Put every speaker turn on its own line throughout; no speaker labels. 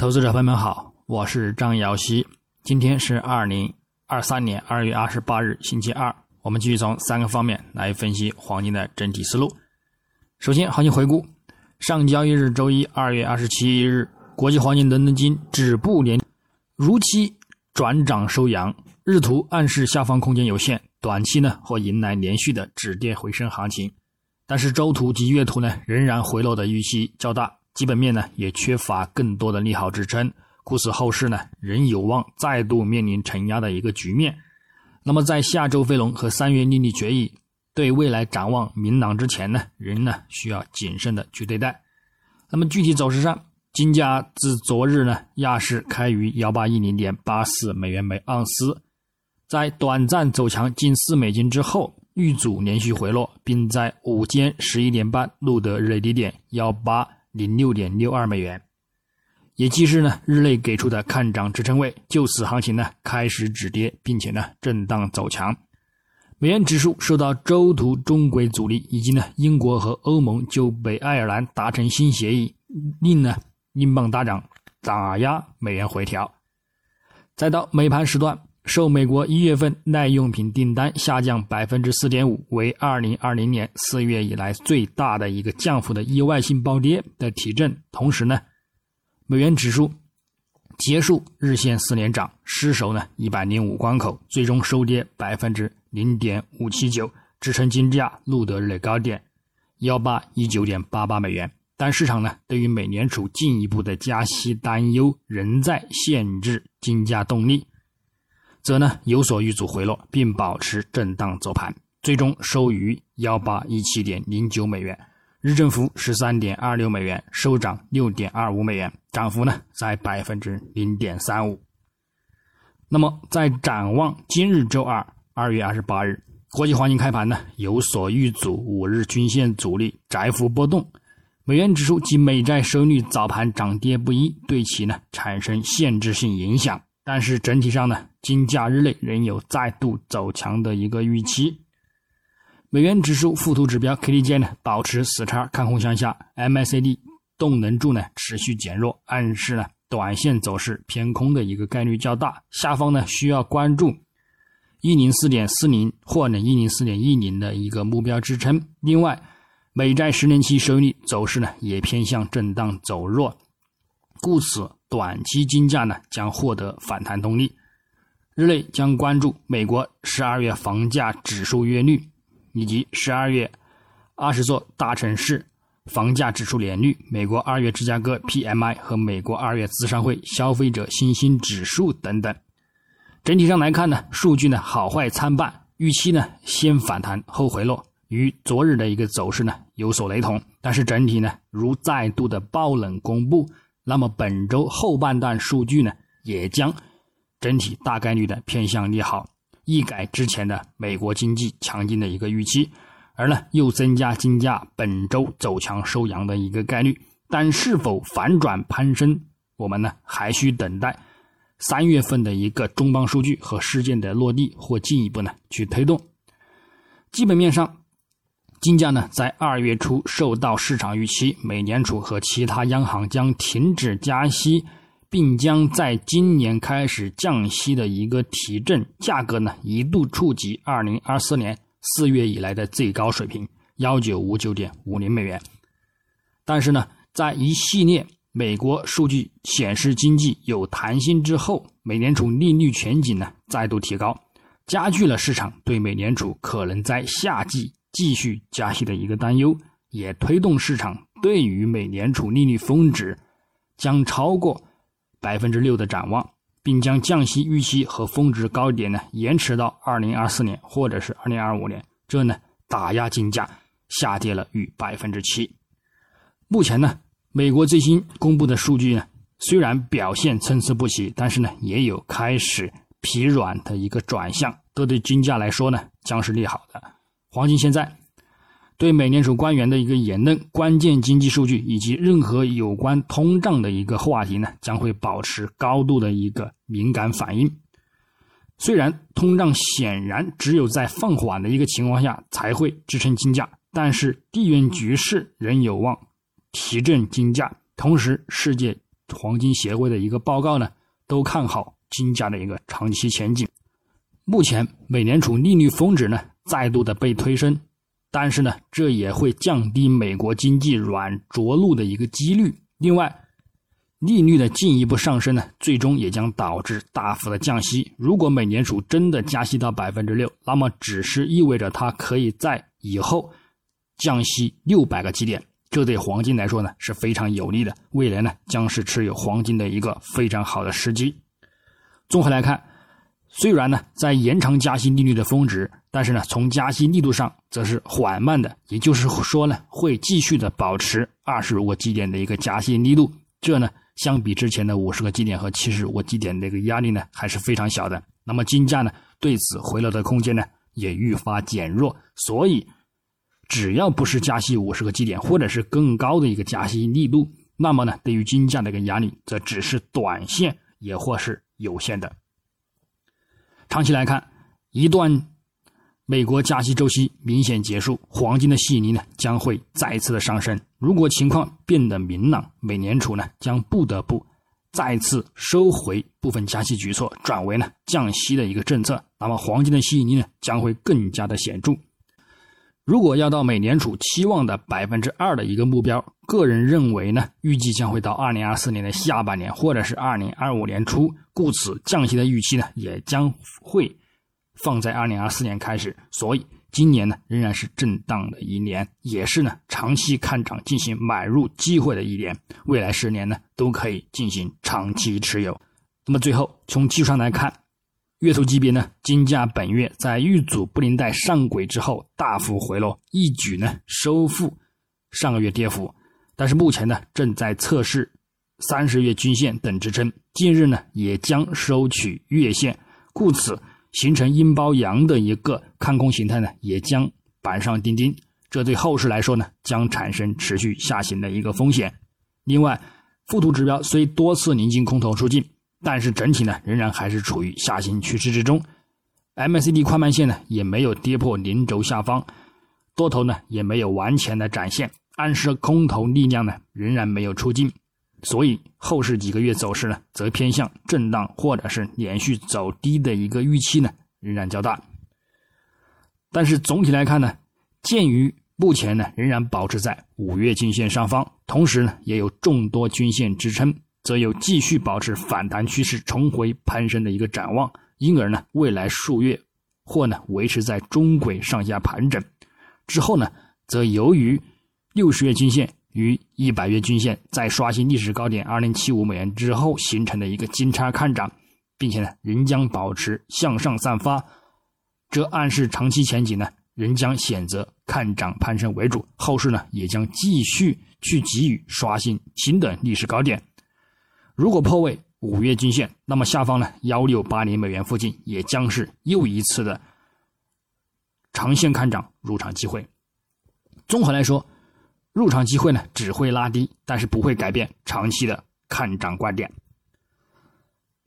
投资者朋友们好，我是张瑶希。今天是二零二三年二月二十八日，星期二。我们继续从三个方面来分析黄金的整体思路。首先，行情回顾：上交易日周一二月二十七日，国际黄金伦敦金止步连如期转涨收阳，日图暗示下方空间有限，短期呢或迎来连续的止跌回升行情。但是周图及月图呢仍然回落的预期较大。基本面呢也缺乏更多的利好支撑，故此后市呢仍有望再度面临承压的一个局面。那么在下周飞龙和三月利率决议对未来展望明朗之前呢，仍呢需要谨慎的去对待。那么具体走势上，金价自昨日呢亚市开于幺八一零点八四美元每盎司，在短暂走强近四美金之后，遇阻连续回落，并在午间十一点半录得日内低点幺八。零六点六二美元，也即是呢日内给出的看涨支撑位，就此行情呢开始止跌，并且呢震荡走强。美元指数受到周图中轨阻力，以及呢英国和欧盟就北爱尔兰达成新协议，令呢英镑大涨，打压美元回调。再到美盘时段。受美国一月份耐用品订单下降百分之四点五，为二零二零年四月以来最大的一个降幅的意外性暴跌的提振，同时呢，美元指数结束日线四连涨，失守呢一百零五关口，最终收跌百分之零点五七九，支撑金价录得日高点幺八一九点八八美元。但市场呢对于美联储进一步的加息担忧仍在限制金价动力。则呢有所遇阻回落，并保持震荡走盘，最终收于幺八一七点零九美元，日振幅十三点二六美元，收涨六点二五美元，涨幅呢在百分之零点三五。那么在展望今日周二二月二十八日，国际黄金开盘呢有所遇阻，五日均线阻力窄幅波动，美元指数及美债收益率早盘涨跌不一，对其呢产生限制性影响。但是整体上呢，金价日内仍有再度走强的一个预期。美元指数附图指标 K D J 呢保持死叉看空向下，M A C D 动能柱呢持续减弱，暗示呢短线走势偏空的一个概率较大。下方呢需要关注一零四点四零或者一零四点一零的一个目标支撑。另外，美债十年期收益率走势呢也偏向震荡走弱，故此。短期金价呢将获得反弹动力，日内将关注美国十二月房价指数月率，以及十二月二十座大城市房价指数年率、美国二月芝加哥 PMI 和美国二月资商会消费者信心指数等等。整体上来看呢，数据呢好坏参半，预期呢先反弹后回落，与昨日的一个走势呢有所雷同。但是整体呢如再度的爆冷公布。那么本周后半段数据呢，也将整体大概率的偏向利好，一改之前的美国经济强劲的一个预期，而呢又增加金价本周走强收阳的一个概率。但是否反转攀升，我们呢还需等待三月份的一个中邦数据和事件的落地，或进一步呢去推动。基本面上。金价呢，在二月初受到市场预期，美联储和其他央行将停止加息，并将在今年开始降息的一个提振，价格呢一度触及二零二四年四月以来的最高水平幺九五九点五零美元。但是呢，在一系列美国数据显示经济有弹性之后，美联储利率前景呢再度提高，加剧了市场对美联储可能在夏季。继续加息的一个担忧，也推动市场对于美联储利率峰值将超过百分之六的展望，并将降息预期和峰值高点呢延迟到二零二四年或者是二零二五年，这呢打压金价下跌了逾百分之七。目前呢，美国最新公布的数据呢虽然表现参差不齐，但是呢也有开始疲软的一个转向，这对金价来说呢将是利好的。黄金现在对美联储官员的一个言论、关键经济数据以及任何有关通胀的一个话题呢，将会保持高度的一个敏感反应。虽然通胀显然只有在放缓的一个情况下才会支撑金价，但是地缘局势仍有望提振金价。同时，世界黄金协会的一个报告呢，都看好金价的一个长期前景。目前美联储利率峰值呢再度的被推升，但是呢，这也会降低美国经济软着陆的一个几率。另外，利率的进一步上升呢，最终也将导致大幅的降息。如果美联储真的加息到百分之六，那么只是意味着它可以在以后降息六百个基点，这对黄金来说呢是非常有利的。未来呢将是持有黄金的一个非常好的时机。综合来看，虽然呢在延长加息利率的峰值，但是呢从加息力度上则是缓慢的，也就是说呢会继续的保持二十五个基点的一个加息力度。这呢。相比之前的五十个基点和七十五个基点的一个压力呢，还是非常小的。那么金价呢，对此回落的空间呢，也愈发减弱。所以，只要不是加息五十个基点，或者是更高的一个加息力度，那么呢，对于金价的一个压力，则只是短线也或是有限的。长期来看，一段。美国加息周期明显结束，黄金的吸引力呢将会再次的上升。如果情况变得明朗，美联储呢将不得不再次收回部分加息举措，转为呢降息的一个政策。那么黄金的吸引力呢将会更加的显著。如果要到美联储期望的百分之二的一个目标，个人认为呢预计将会到二零二四年的下半年或者是二零二五年初，故此降息的预期呢也将会。放在二零二四年开始，所以今年呢仍然是震荡的一年，也是呢长期看涨进行买入机会的一年。未来十年呢都可以进行长期持有。那么最后从技术上来看，月图级别呢金价本月在遇阻布林带上轨之后大幅回落，一举呢收复上个月跌幅，但是目前呢正在测试三十月均线等支撑，近日呢也将收取月线，故此。形成阴包阳的一个看空形态呢，也将板上钉钉。这对后市来说呢，将产生持续下行的一个风险。另外，附图指标虽多次临近空头出境，但是整体呢，仍然还是处于下行趋势之中。MACD 快慢线呢，也没有跌破零轴下方，多头呢，也没有完全的展现，暗示空头力量呢，仍然没有出尽。所以后市几个月走势呢，则偏向震荡或者是连续走低的一个预期呢，仍然较大。但是总体来看呢，鉴于目前呢仍然保持在五月均线上方，同时呢也有众多均线支撑，则有继续保持反弹趋势、重回攀升的一个展望。因而呢，未来数月或呢维持在中轨上下盘整之后呢，则由于六十月均线。与一百月均线在刷新历史高点二零七五美元之后形成的一个金叉看涨，并且呢仍将保持向上散发，这暗示长期前景呢仍将选择看涨攀升为主，后市呢也将继续去给予刷新新的历史高点。如果破位五月均线，那么下方呢幺六八零美元附近也将是又一次的长线看涨入场机会。综合来说。入场机会呢只会拉低，但是不会改变长期的看涨观点。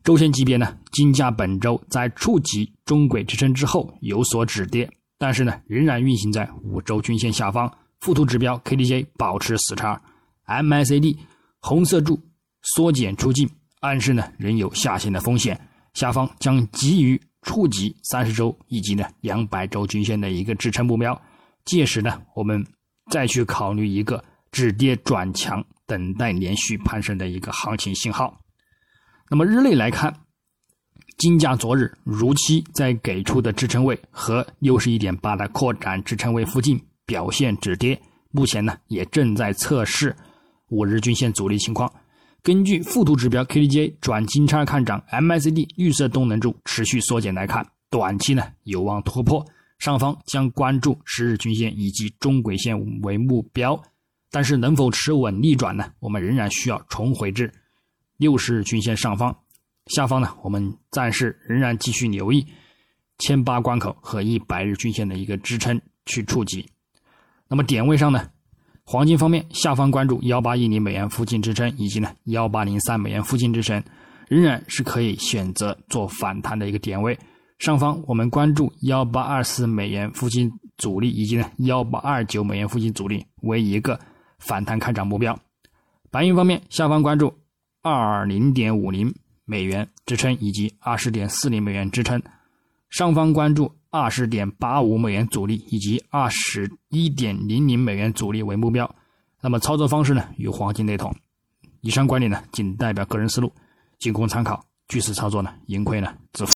周线级别呢，金价本周在触及中轨支撑之后有所止跌，但是呢仍然运行在五周均线下方。附图指标 KDJ 保持死叉，MACD 红色柱缩减出境，暗示呢仍有下行的风险。下方将急于触及三十周以及呢两百周均线的一个支撑目标，届时呢我们。再去考虑一个止跌转强、等待连续攀升的一个行情信号。那么日内来看，金价昨日如期在给出的支撑位和六十一点八的扩展支撑位附近表现止跌，目前呢也正在测试五日均线阻力情况。根据附图指标 KDJ 转金叉看涨，MACD 绿色动能柱持续缩减来看，短期呢有望突破。上方将关注十日均线以及中轨线为目标，但是能否持稳逆转呢？我们仍然需要重回至六十日均线上方，下方呢，我们暂时仍然继续留意千八关口和一百日均线的一个支撑去触及。那么点位上呢，黄金方面下方关注幺八一零美元附近支撑以及呢幺八零三美元附近支撑，仍然是可以选择做反弹的一个点位。上方我们关注幺八二四美元附近阻力，以及呢幺八二九美元附近阻力为一个反弹看涨目标。白银方面，下方关注二零点五零美元支撑以及二十点四零美元支撑，上方关注二十点八五美元阻力以及二十一点零零美元阻力为目标。那么操作方式呢，与黄金雷同。以上观点呢，仅代表个人思路，仅供参考。据此操作呢，盈亏呢自负。